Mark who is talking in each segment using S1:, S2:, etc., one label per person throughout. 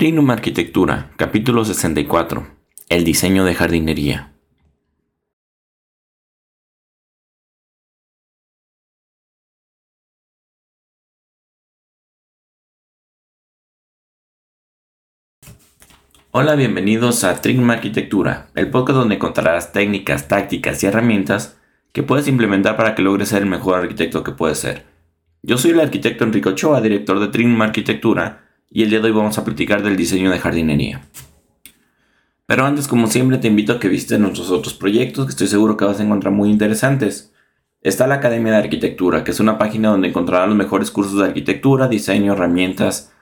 S1: Trinum Arquitectura, capítulo 64. El diseño de jardinería. Hola, bienvenidos a Trinum Arquitectura, el podcast donde encontrarás técnicas, tácticas y herramientas que puedes implementar para que logres ser el mejor arquitecto que puedes ser. Yo soy el arquitecto Enrico Ochoa, director de Trinum Arquitectura, y el día de hoy vamos a platicar del diseño de jardinería. Pero antes, como siempre, te invito a que visites nuestros otros proyectos que estoy seguro que vas a encontrar muy interesantes. Está la Academia de Arquitectura, que es una página donde encontrarás los mejores cursos de arquitectura, diseño, herramientas,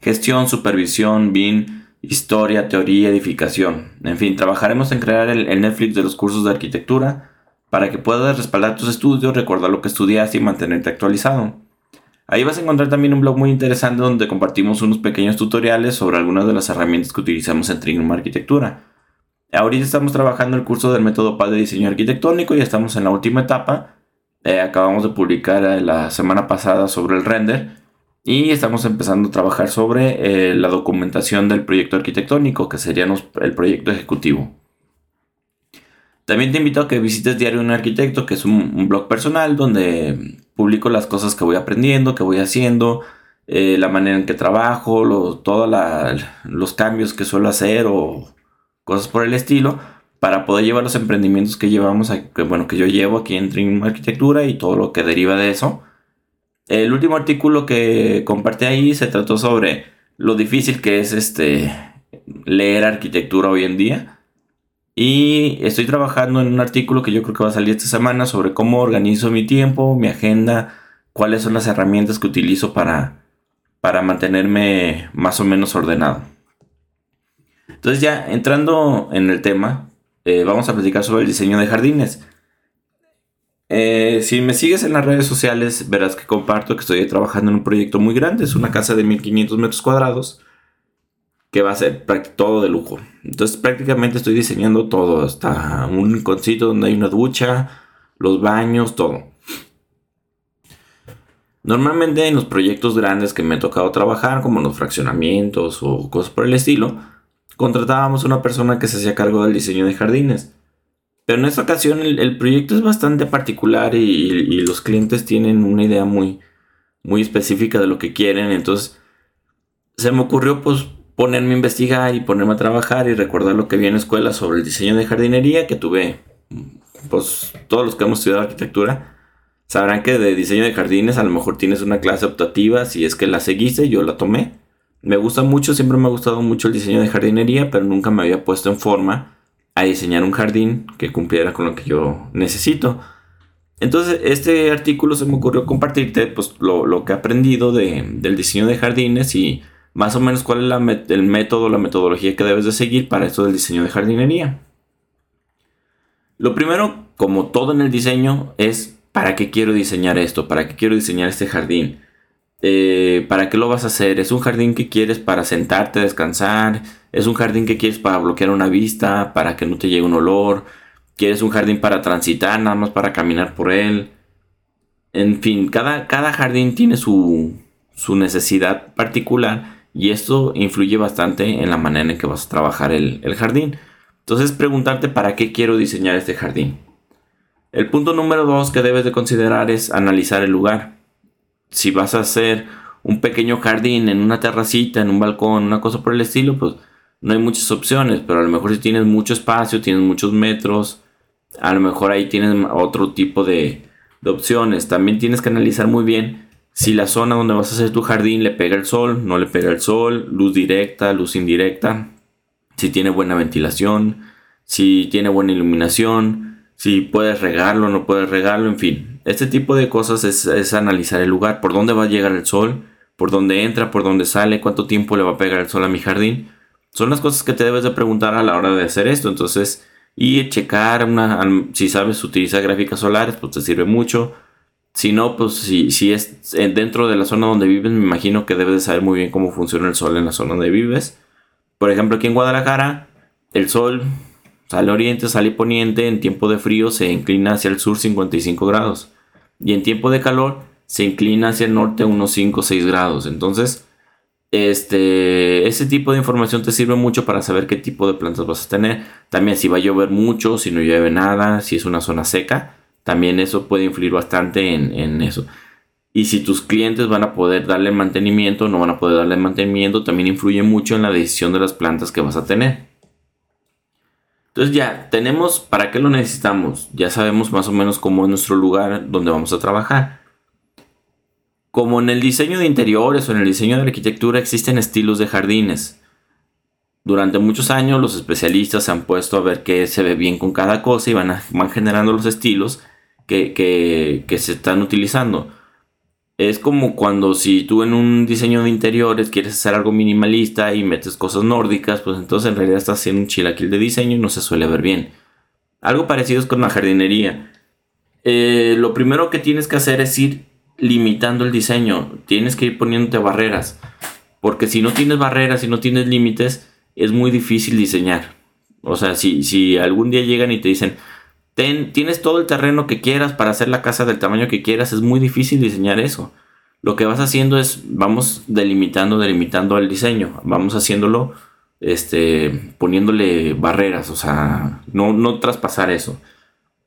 S1: gestión, supervisión, BIM, historia, teoría, edificación. En fin, trabajaremos en crear el, el Netflix de los cursos de arquitectura para que puedas respaldar tus estudios, recordar lo que estudiaste y mantenerte actualizado. Ahí vas a encontrar también un blog muy interesante donde compartimos unos pequeños tutoriales sobre algunas de las herramientas que utilizamos en Trignum Arquitectura. Ahorita estamos trabajando el curso del método PAD de diseño arquitectónico y estamos en la última etapa. Eh, acabamos de publicar eh, la semana pasada sobre el render y estamos empezando a trabajar sobre eh, la documentación del proyecto arquitectónico, que sería el proyecto ejecutivo. También te invito a que visites Diario Un Arquitecto, que es un blog personal donde publico las cosas que voy aprendiendo, que voy haciendo, eh, la manera en que trabajo, todos los cambios que suelo hacer o cosas por el estilo, para poder llevar los emprendimientos que llevamos, que, bueno, que yo llevo aquí en Dream Arquitectura y todo lo que deriva de eso. El último artículo que compartí ahí se trató sobre lo difícil que es este leer arquitectura hoy en día y estoy trabajando en un artículo que yo creo que va a salir esta semana sobre cómo organizo mi tiempo, mi agenda, cuáles son las herramientas que utilizo para, para mantenerme más o menos ordenado. Entonces ya entrando en el tema, eh, vamos a platicar sobre el diseño de jardines. Eh, si me sigues en las redes sociales, verás que comparto que estoy trabajando en un proyecto muy grande. Es una casa de 1500 metros cuadrados que va a ser todo de lujo. Entonces prácticamente estoy diseñando todo, hasta un rinconcito donde hay una ducha, los baños, todo. Normalmente en los proyectos grandes que me ha tocado trabajar, como los fraccionamientos o cosas por el estilo, contratábamos una persona que se hacía cargo del diseño de jardines. Pero en esta ocasión el, proyecto es bastante particular y, y, los clientes tienen una idea muy, muy específica de lo que quieren. Entonces se me ocurrió pues ponerme a investigar y ponerme a trabajar y recordar lo que vi en la escuela sobre el diseño de jardinería que tuve, pues todos los que hemos estudiado arquitectura sabrán que de diseño de jardines a lo mejor tienes una clase optativa si es que la seguiste, yo la tomé. Me gusta mucho, siempre me ha gustado mucho el diseño de jardinería, pero nunca me había puesto en forma a diseñar un jardín que cumpliera con lo que yo necesito. Entonces, este artículo se me ocurrió compartirte pues, lo, que he aprendido del diseño de jardines y más o menos cuál es el método, la metodología que debes de seguir para esto del diseño de jardinería. Lo primero, como todo en el diseño, es ¿para qué quiero diseñar esto? ¿Para qué quiero diseñar este jardín? Eh, ¿Para qué lo vas a hacer? ¿Es un jardín que quieres para sentarte, descansar? ¿Es un jardín que quieres para bloquear una vista, para que no te llegue un olor? ¿Quieres un jardín para transitar, nada más para caminar por él? En fin, cada, cada jardín tiene su, su necesidad particular y esto influye bastante en la manera en que vas a trabajar el, jardín. Entonces preguntarte para qué quiero diseñar este jardín. El punto número dos que debes de considerar es analizar el lugar. Si vas a hacer un pequeño jardín en una terracita, en un balcón, una cosa por el estilo, pues no hay muchas opciones, pero a lo mejor si tienes mucho espacio, tienes muchos metros, a lo mejor ahí tienes otro tipo de, opciones. También tienes que analizar muy bien si la zona donde vas a hacer tu jardín le pega el sol, no le pega el sol, luz directa, luz indirecta, si tiene buena ventilación, si tiene buena iluminación, si puedes regarlo, no puedes regarlo, en fin. Este tipo de cosas es, analizar el lugar, por dónde va a llegar el sol, por dónde entra, por dónde sale, cuánto tiempo le va a pegar el sol a mi jardín. Son las cosas que te debes de preguntar a la hora de hacer esto. Entonces, y checar una, si sabes utilizar gráficas solares, pues te sirve mucho si no, pues si, si es dentro de la zona donde vives, me imagino que debes de saber muy bien cómo funciona el sol en la zona donde vives. Por ejemplo, aquí en Guadalajara, el sol sale oriente, sale poniente, en tiempo de frío se inclina hacia el sur 55 grados. Y en tiempo de calor se inclina hacia el norte unos 5 o 6 grados. Entonces, este, ese tipo de información te sirve mucho para saber qué tipo de plantas vas a tener. También si va a llover mucho, si no llueve nada, si es una zona seca, también eso puede influir bastante en, eso. Y si tus clientes van a poder darle mantenimiento o no van a poder darle mantenimiento, también influye mucho en la decisión de las plantas que vas a tener. Entonces ya tenemos para qué lo necesitamos. Ya sabemos más o menos cómo es nuestro lugar donde vamos a trabajar. Como en el diseño de interiores o en el diseño de arquitectura existen estilos de jardines. Durante muchos años los especialistas se han puesto a ver qué se ve bien con cada cosa y van, van generando los estilos que, que se están utilizando. Es como cuando si tú en un diseño de interiores quieres hacer algo minimalista y metes cosas nórdicas, pues entonces en realidad estás haciendo un chilaquil de diseño y no se suele ver bien. Algo parecido es con la jardinería. Eh, lo primero que tienes que hacer es ir limitando el diseño. Tienes que ir poniéndote barreras. Porque si no tienes barreras, si no tienes límites, es muy difícil diseñar. O sea, si, si algún día llegan y te dicen, Tienes todo el terreno que quieras para hacer la casa del tamaño que quieras, es muy difícil diseñar eso. Lo que vas haciendo es, vamos delimitando, delimitando el diseño, vamos haciéndolo, este, poniéndole barreras, o sea, no, no traspasar eso.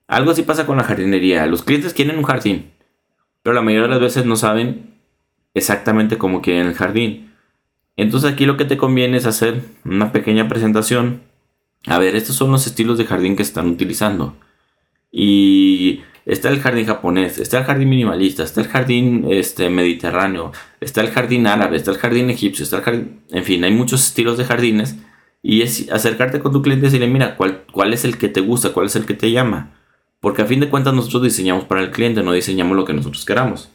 S1: Algo así pasa con la jardinería. Los clientes quieren un jardín, pero la mayoría de las veces no saben exactamente cómo quieren el jardín. Entonces aquí lo que te conviene es hacer una pequeña presentación. A ver, estos son los estilos de jardín que están utilizando. Y está el jardín japonés, está el jardín minimalista, está el jardín este, mediterráneo, está el jardín árabe, está el jardín egipcio, está el jardín... En fin, hay muchos estilos de jardines. Y es acercarte con tu cliente y decirle, mira, ¿cuál, ¿cuál es el que te gusta? ¿Cuál es el que te llama? Porque a fin de cuentas nosotros diseñamos para el cliente, no diseñamos lo que nosotros queramos.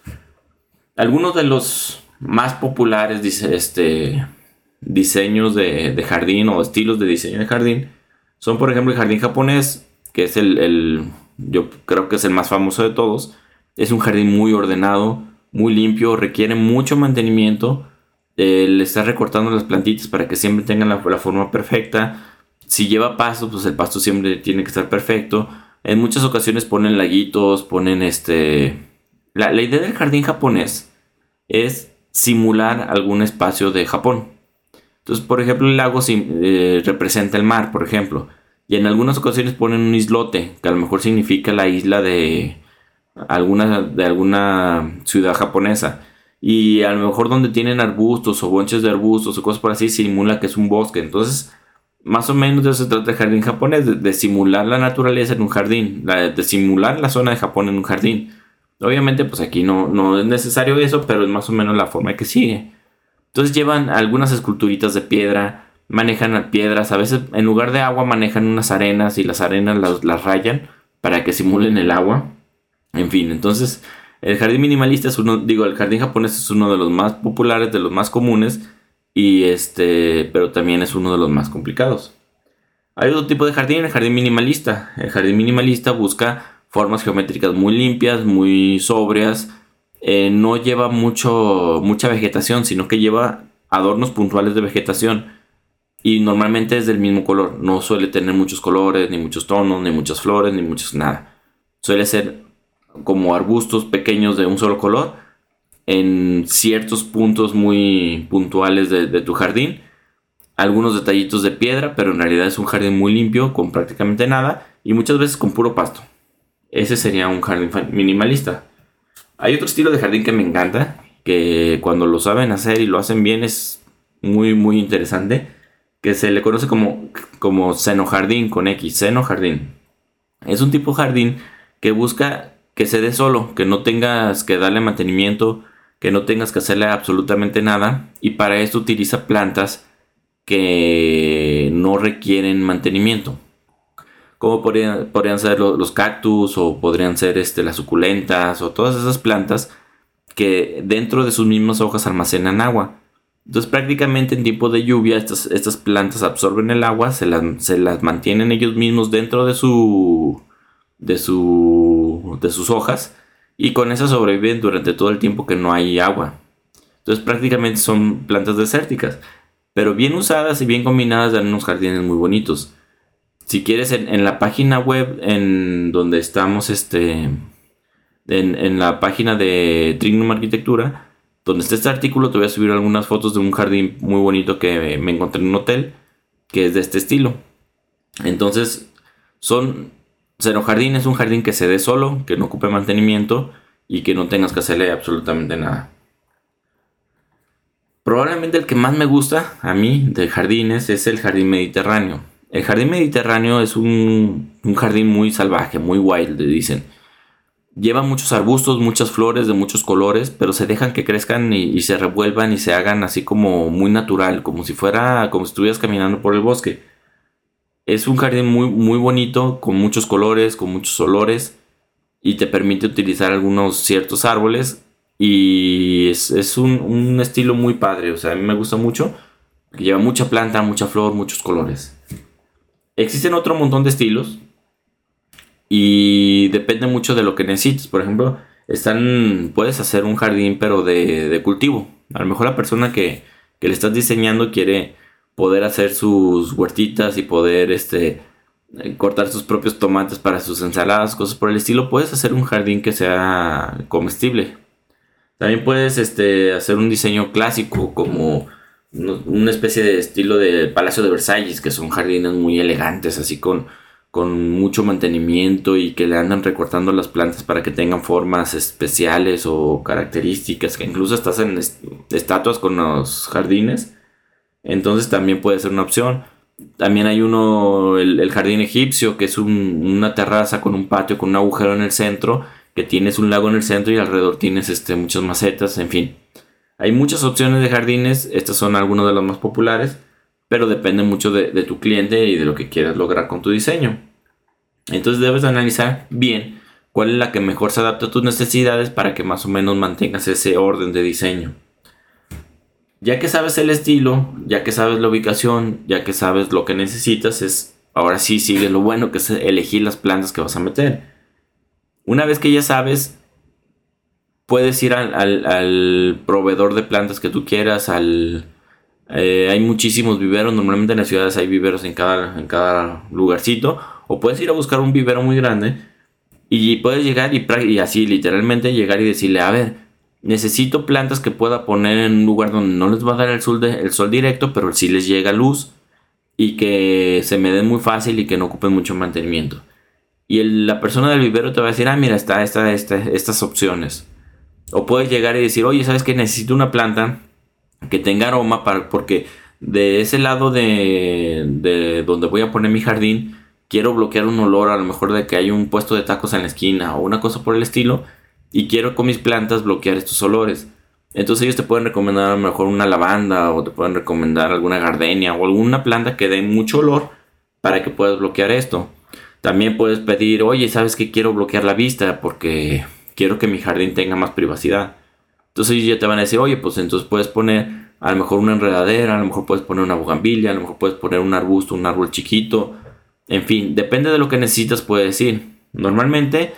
S1: Algunos de los más populares este, diseños de, de, jardín o estilos de diseño de jardín son, por ejemplo, el jardín japonés, que es el, yo creo que es el más famoso de todos. Es un jardín muy ordenado, muy limpio, requiere mucho mantenimiento. le está recortando las plantitas para que siempre tengan la, forma perfecta. Si lleva pasto, pues el pasto siempre tiene que estar perfecto. En muchas ocasiones ponen laguitos, ponen este... La, idea del jardín japonés es simular algún espacio de Japón. Entonces, por ejemplo, el lago eh, representa el mar, por ejemplo. Y en algunas ocasiones ponen un islote, que a lo mejor significa la isla de alguna, de alguna ciudad japonesa. Y a lo mejor donde tienen arbustos o bonches de arbustos o cosas por así, simula que es un bosque. Entonces, más o menos de eso se trata el jardín japonés, de, simular la naturaleza en un jardín, de simular la zona de Japón en un jardín. Obviamente, pues aquí no, no es necesario eso, pero es más o menos la forma que sigue. Entonces llevan algunas esculturitas de piedra, manejan piedras, a veces en lugar de agua manejan unas arenas y las arenas las, rayan para que simulen el agua. En fin, entonces el jardín minimalista es uno, digo, el jardín japonés es uno de los más populares, de los más comunes, y este, pero también es uno de los más complicados. Hay otro tipo de jardín, el jardín minimalista. El jardín minimalista busca formas geométricas muy limpias, muy sobrias, eh, no lleva mucho, mucha vegetación, sino que lleva adornos puntuales de vegetación y normalmente es del mismo color. No suele tener muchos colores, ni muchos tonos, ni muchas flores, ni muchos nada. Suele ser como arbustos pequeños de un solo color en ciertos puntos muy puntuales de, tu jardín. Algunos detallitos de piedra, pero en realidad es un jardín muy limpio, con prácticamente nada, y muchas veces con puro pasto. Ese sería un jardín minimalista. Hay otro estilo de jardín que me encanta, que cuando lo saben hacer y lo hacen bien es muy, muy interesante que se le conoce como, como seno jardín con X, seno jardín. Es un tipo jardín que busca que se dé solo, que no tengas que darle mantenimiento, que no tengas que hacerle absolutamente nada. Y para esto utiliza plantas que no requieren mantenimiento. Como podrían, podrían ser los, cactus o podrían ser este, las suculentas o todas esas plantas que dentro de sus mismas hojas almacenan agua. Entonces prácticamente en tiempo de lluvia estas, estas plantas absorben el agua, se las, mantienen ellos mismos dentro de su, de su de sus hojas y con eso sobreviven durante todo el tiempo que no hay agua. Entonces prácticamente son plantas desérticas, pero bien usadas y bien combinadas dan unos jardines muy bonitos. Si quieres en, la página web en donde estamos este en, en la página de Trignum Arquitectura donde está este artículo te voy a subir algunas fotos de un jardín muy bonito que me encontré en un hotel, que es de este estilo. Entonces, son cero jardín, es un jardín que se dé solo, que no ocupe mantenimiento y que no tengas que hacerle absolutamente nada. Probablemente el que más me gusta a mí de jardines es el jardín mediterráneo. El jardín mediterráneo es un, un jardín muy salvaje, muy wild, dicen. Lleva muchos arbustos, muchas flores de muchos colores, pero se dejan que crezcan y, se revuelvan y se hagan así como muy natural, como si fuera, como si estuvieras caminando por el bosque. Es un jardín muy, muy bonito, con muchos colores, con muchos olores, y te permite utilizar algunos ciertos árboles. Y es, un, un, estilo muy padre, o sea, a mí me gusta mucho, lleva mucha planta, mucha flor, muchos colores. Existen otro montón de estilos, y depende mucho de lo que necesites. Por ejemplo, están, puedes hacer un jardín pero de, cultivo. A lo mejor la persona que, le estás diseñando quiere poder hacer sus huertitas y poder este, cortar sus propios tomates para sus ensaladas, cosas por el estilo. Puedes hacer un jardín que sea comestible. También puedes este, hacer un diseño clásico como una especie de estilo de Palacio de Versalles, que son jardines muy elegantes, así con con mucho mantenimiento y que le andan recortando las plantas para que tengan formas especiales o características, que incluso estás en estatuas con los jardines. Entonces también puede ser una opción. También hay uno, el, jardín egipcio, que es una terraza con un patio, con un agujero en el centro, que tienes un lago en el centro y alrededor tienes este, muchas macetas, en fin. Hay muchas opciones de jardines, estas son algunas de las más populares pero depende mucho de, tu cliente y de lo que quieras lograr con tu diseño. Entonces debes analizar bien cuál es la que mejor se adapta a tus necesidades para que más o menos mantengas ese orden de diseño. Ya que sabes el estilo, ya que sabes la ubicación, ya que sabes lo que necesitas, es ahora sí sigue lo bueno que es elegir las plantas que vas a meter. Una vez que ya sabes, puedes ir al proveedor de plantas que tú quieras, al, eh, hay muchísimos viveros, normalmente en las ciudades hay viveros en cada, en cada lugarcito. O puedes ir a buscar un vivero muy grande y puedes llegar y, así literalmente llegar y decirle, a ver, necesito plantas que pueda poner en un lugar donde no les va a dar el sol, el sol directo, pero sí les llega luz y que se me den muy fácil y que no ocupen mucho mantenimiento. Y la persona del vivero te va a decir, ah, mira, está, está, está estas opciones. O puedes llegar y decir, oye, ¿sabes que Necesito una planta que tenga aroma para, porque de ese lado de, de, donde voy a poner mi jardín quiero bloquear un olor a lo mejor de que hay un puesto de tacos en la esquina o una cosa por el estilo y quiero con mis plantas bloquear estos olores. Entonces ellos te pueden recomendar a lo mejor una lavanda o te pueden recomendar alguna gardenia o alguna planta que dé mucho olor para que puedas bloquear esto. También puedes pedir, oye, ¿sabes que quiero bloquear la vista? Porque quiero que mi jardín tenga más privacidad. Entonces ya te van a decir, oye, pues entonces puedes poner a lo mejor una enredadera, a lo mejor puedes poner una bugambilia, a lo mejor puedes poner un arbusto, un árbol chiquito. En fin, depende de lo que necesitas, puedes decir. Normalmente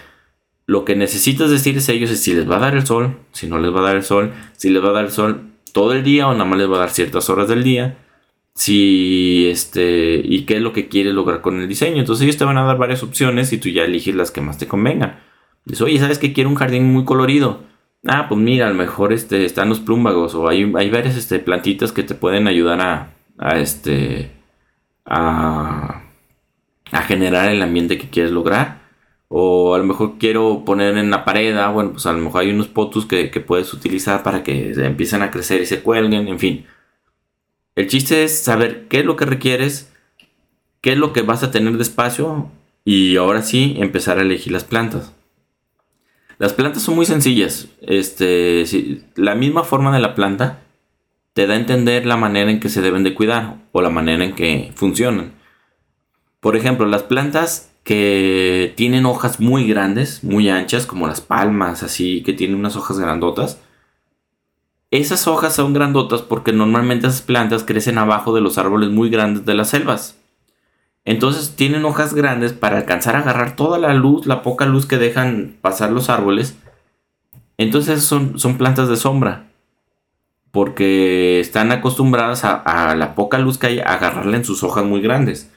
S1: lo que necesitas decir es ellos es si les va a dar el sol, si no les va a dar el sol, si les va a dar el sol todo el día o nada más les va a dar ciertas horas del día. Si este y qué es lo que quieres lograr con el diseño. Entonces ellos te van a dar varias opciones y tú ya eliges las que más te convengan. Dices, oye, ¿sabes que quiero un jardín muy colorido? Ah, pues mira, a lo mejor este, están los plúmbagos o hay, hay varias este, plantitas que te pueden ayudar a, este, a, a generar el ambiente que quieres lograr. O a lo mejor quiero poner en la pared, ah, bueno, pues a lo mejor hay unos potus que, que puedes utilizar para que empiecen a crecer y se cuelguen, en fin. El chiste es saber qué es lo que requieres, qué es lo que vas a tener de espacio y ahora sí empezar a elegir las plantas. Las plantas son muy sencillas. Este, la misma forma de la planta te da a entender la manera en que se deben de cuidar o la manera en que funcionan. Por ejemplo, las plantas que tienen hojas muy grandes, muy anchas, como las palmas, así que tienen unas hojas grandotas. Esas hojas son grandotas porque normalmente esas plantas crecen abajo de los árboles muy grandes de las selvas. Entonces tienen hojas grandes para alcanzar a agarrar toda la luz, la poca luz que dejan pasar los árboles. Entonces son, son plantas de sombra. Porque están acostumbradas a, la poca luz que hay a agarrarla en sus hojas muy grandes.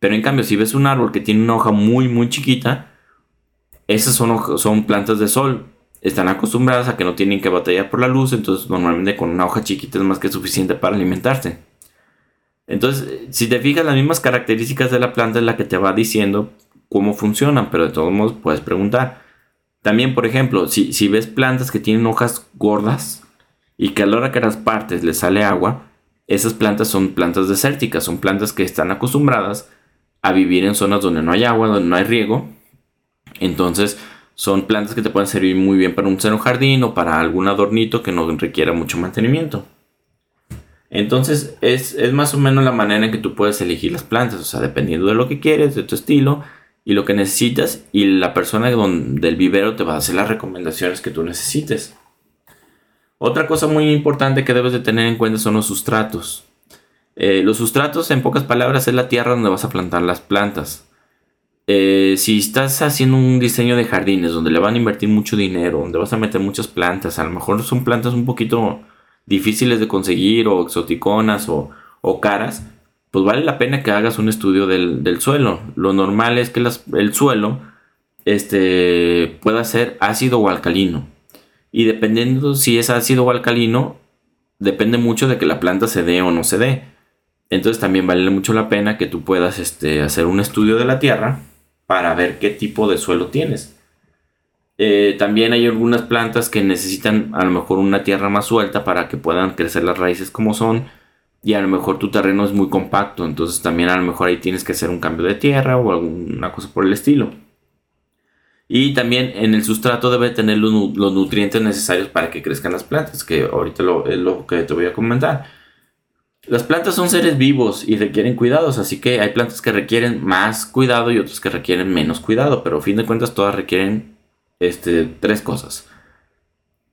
S1: Pero en cambio, si ves un árbol que tiene una hoja muy, muy chiquita, esas son, son plantas de sol. están acostumbradas a que no tienen que batallar por la luz, entonces normalmente con una hoja chiquita es más que suficiente para alimentarse. Entonces, si te fijas, las mismas características de la planta es la que te va diciendo cómo funcionan, pero de todos modos puedes preguntar. También, por ejemplo, si, ves plantas que tienen hojas gordas y que a la hora que las partes le sale agua, esas plantas son plantas desérticas, son plantas que están acostumbradas a vivir en zonas donde no hay agua, donde no hay riego. Entonces, son plantas que te pueden servir muy bien para un seno jardín o para algún adornito que no requiera mucho mantenimiento. Entonces es, más o menos la manera en que tú puedes elegir las plantas, o sea, dependiendo de lo que quieres, de tu estilo y lo que necesitas y la persona del vivero te va a hacer las recomendaciones que tú necesites. Otra cosa muy importante que debes de tener en cuenta son los sustratos. Eh, los sustratos, en pocas palabras, es la tierra donde vas a plantar las plantas. Eh, si estás haciendo un diseño de jardines donde le van a invertir mucho dinero, donde vas a meter muchas plantas, a lo mejor son plantas un poquito difíciles de conseguir o exoticonas o, caras, pues vale la pena que hagas un estudio del, suelo. Lo normal es que el suelo este, pueda ser ácido o alcalino. Y dependiendo si es ácido o alcalino, depende mucho de que la planta se dé o no se dé. Entonces también vale mucho la pena que tú puedas este, hacer un estudio de la tierra para ver qué tipo de suelo tienes. Eh, también hay algunas plantas que necesitan a lo mejor una tierra más suelta para que puedan crecer las raíces como son. Y a lo mejor tu terreno es muy compacto, entonces también a lo mejor ahí tienes que hacer un cambio de tierra o alguna cosa por el estilo. Y también en el sustrato debe tener los, nutrientes necesarios para que crezcan las plantas, que ahorita lo, es lo que te voy a comentar. Las plantas son seres vivos y requieren cuidados, así que hay plantas que requieren más cuidado y otras que requieren menos cuidado, pero a fin de cuentas todas requieren este, tres cosas.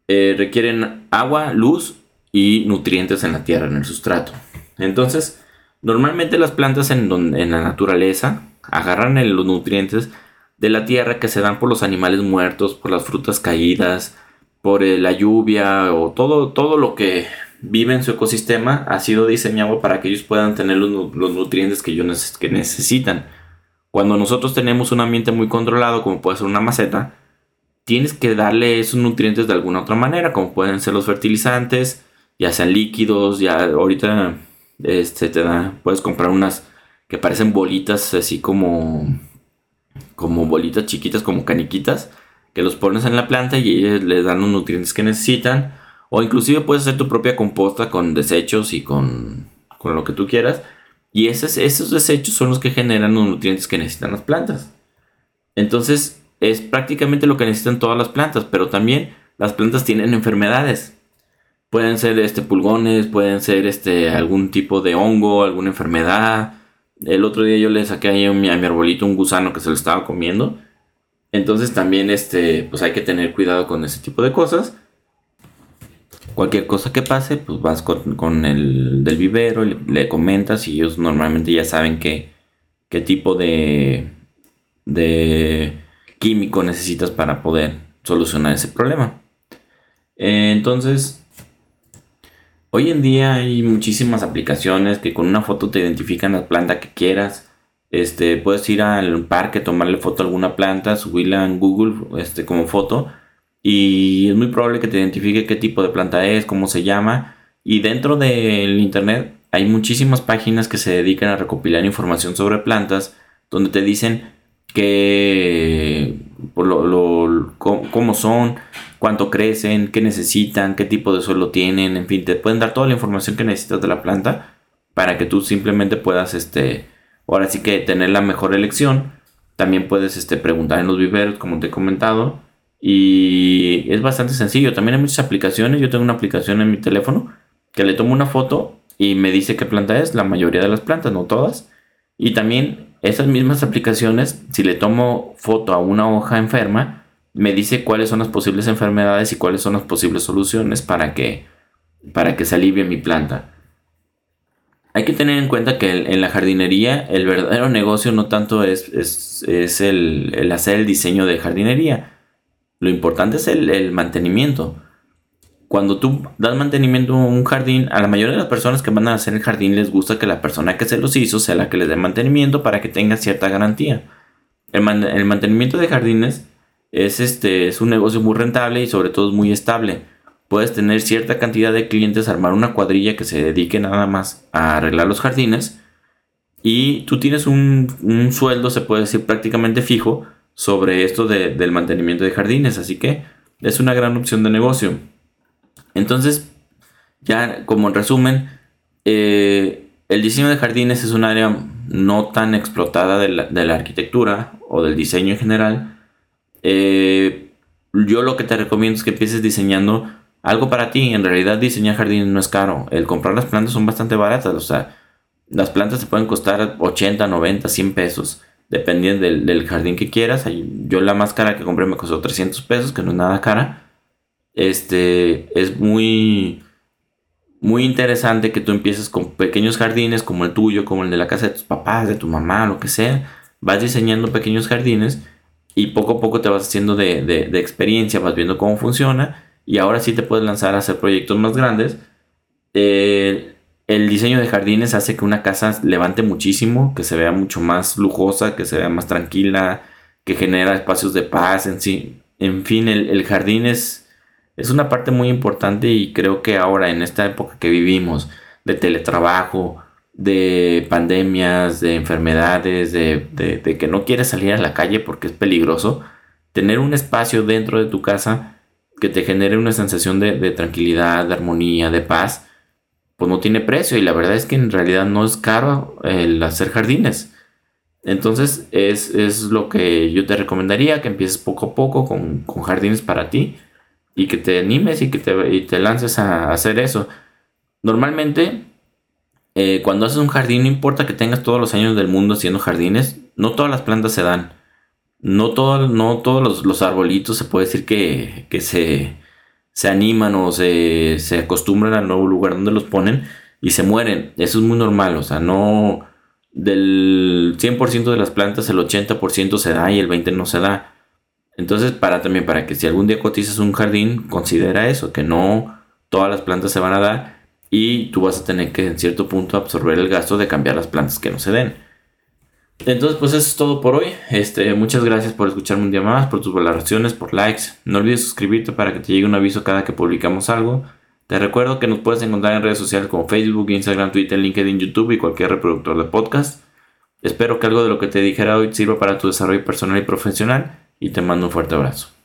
S1: Eh, requieren agua, luz y nutrientes en la tierra, en el sustrato. Entonces, normalmente las plantas en, en la naturaleza agarran los nutrientes de la tierra que se dan por los animales muertos, por las frutas caídas, por eh, la lluvia o todo, todo lo que vive en su ecosistema ha sido diseñado para que ellos puedan tener los, nutrientes que ellos que necesitan. Cuando nosotros tenemos un ambiente muy controlado, como puede ser una maceta, tienes que darle esos nutrientes de alguna otra manera, como pueden ser los fertilizantes, ya sean líquidos, ya ahorita este, te da, puedes comprar unas que parecen bolitas así como, como bolitas chiquitas, como caniquitas, que los pones en la planta y ellos les dan los nutrientes que necesitan o inclusive puedes hacer tu propia composta con desechos y con, con lo que tú quieras. Y esos, esos desechos son los que generan los nutrientes que necesitan las plantas. Entonces es prácticamente lo que necesitan todas las plantas, pero también las plantas tienen enfermedades. Pueden ser este, pulgones, pueden ser este, algún tipo de hongo, alguna enfermedad. El otro día yo le saqué ahí a mi, a mi arbolito un gusano que se lo estaba comiendo. Entonces también este, pues hay que tener cuidado con ese tipo de cosas cualquier cosa que pase, pues vas con, el del vivero, le, le, comentas y ellos normalmente ya saben qué, qué tipo de, de químico necesitas para poder solucionar ese problema. entonces, hoy en día hay muchísimas aplicaciones que con una foto te identifican la planta que quieras. Este, puedes ir al parque, tomarle foto a alguna planta, subirla en Google este, como foto y es muy probable que te identifique qué tipo de planta es, cómo se llama. Y dentro del Internet hay muchísimas páginas que se dedican a recopilar información sobre plantas, donde te dicen qué, por lo, cómo son, cuánto crecen, qué necesitan, qué tipo de suelo tienen, en fin, te pueden dar toda la información que necesitas de la planta para que tú simplemente puedas, este, ahora sí que tener la mejor elección. También puedes este, preguntar en los viveros, como te he comentado y es bastante sencillo. También hay muchas aplicaciones. Yo tengo una aplicación en mi teléfono que le tomo una foto y me dice qué planta es. La mayoría de las plantas, no todas. Y también esas mismas aplicaciones, si le tomo foto a una hoja enferma, me dice cuáles son las posibles enfermedades y cuáles son las posibles soluciones para que, para que se alivie mi planta. Hay que tener en cuenta que en la jardinería el verdadero negocio no tanto es, es, el, el hacer el diseño de jardinería, lo importante es el, mantenimiento. Cuando tú das mantenimiento a un jardín, a la mayoría de las personas que van a hacer el jardín les gusta que la persona que se los hizo sea la que les dé mantenimiento para que tenga cierta garantía. El, mantenimiento de jardines es, este, es un negocio muy rentable y sobre todo es muy estable. Puedes tener cierta cantidad de clientes, armar una cuadrilla que se dedique nada más a arreglar los jardines y tú tienes un, sueldo, se puede decir prácticamente fijo, sobre esto del mantenimiento de jardines. Así que es una gran opción de negocio. Entonces, ya como en resumen, eh, el diseño de jardines es un área no tan explotada de la, arquitectura o del diseño en general. Eh, yo lo que te recomiendo es que empieces diseñando algo para ti. En realidad diseñar jardines no es caro. El comprar las plantas son bastante baratas. O sea, las plantas te pueden costar 80, 90, 100 pesos. Dependiendo del, jardín que quieras. Yo la más cara que compré me costó 300 pesos, que no es nada cara. Este es muy, muy interesante que tú empieces con pequeños jardines como el tuyo, como el de la casa de tus papás, de tu mamá, lo que sea. Vas diseñando pequeños jardines y poco a poco te vas haciendo de, de experiencia, vas viendo cómo funciona y ahora sí te puedes lanzar a hacer proyectos más grandes. El diseño de jardines hace que una casa levante muchísimo, que se vea mucho más lujosa, que se vea más tranquila, que genera espacios de paz en sí. En fin, el, jardín es, es una parte muy importante y creo que ahora en esta época que vivimos de teletrabajo, de pandemias, de enfermedades, de, que no quieres salir a la calle porque es peligroso, tener un espacio dentro de tu casa que te genere una sensación de, tranquilidad, de armonía, de paz, pues no tiene precio y la verdad es que en realidad no es caro el hacer jardines. Entonces es, lo que yo te recomendaría, que empieces poco a poco con, jardines para ti y que te animes y que te, te lances a hacer eso. Normalmente eh, cuando haces un jardín no importa que tengas todos los años del mundo haciendo jardines, no todas las plantas se dan. No, todo, no todos los, arbolitos se puede decir que, que se se animan o se, se acostumbran al nuevo lugar donde los ponen y se mueren. Eso es muy normal, o sea, no del 100% de las plantas el 80% se da y el 20% no se da. Entonces, para también para que si algún día cotizas un jardín, considera eso, que no todas las plantas se van a dar y tú vas a tener que en cierto punto absorber el gasto de cambiar las plantas que no se den. Entonces, pues eso es todo por hoy. Este, muchas gracias por escucharme un día más, por tus valoraciones, por likes. No olvides suscribirte para que te llegue un aviso cada que publicamos algo. Te recuerdo que nos puedes encontrar en redes sociales como Facebook, Instagram, Twitter, LinkedIn, YouTube y cualquier reproductor de podcast. Espero que algo de lo que te dijera hoy sirva para tu desarrollo personal y profesional y te mando un fuerte abrazo.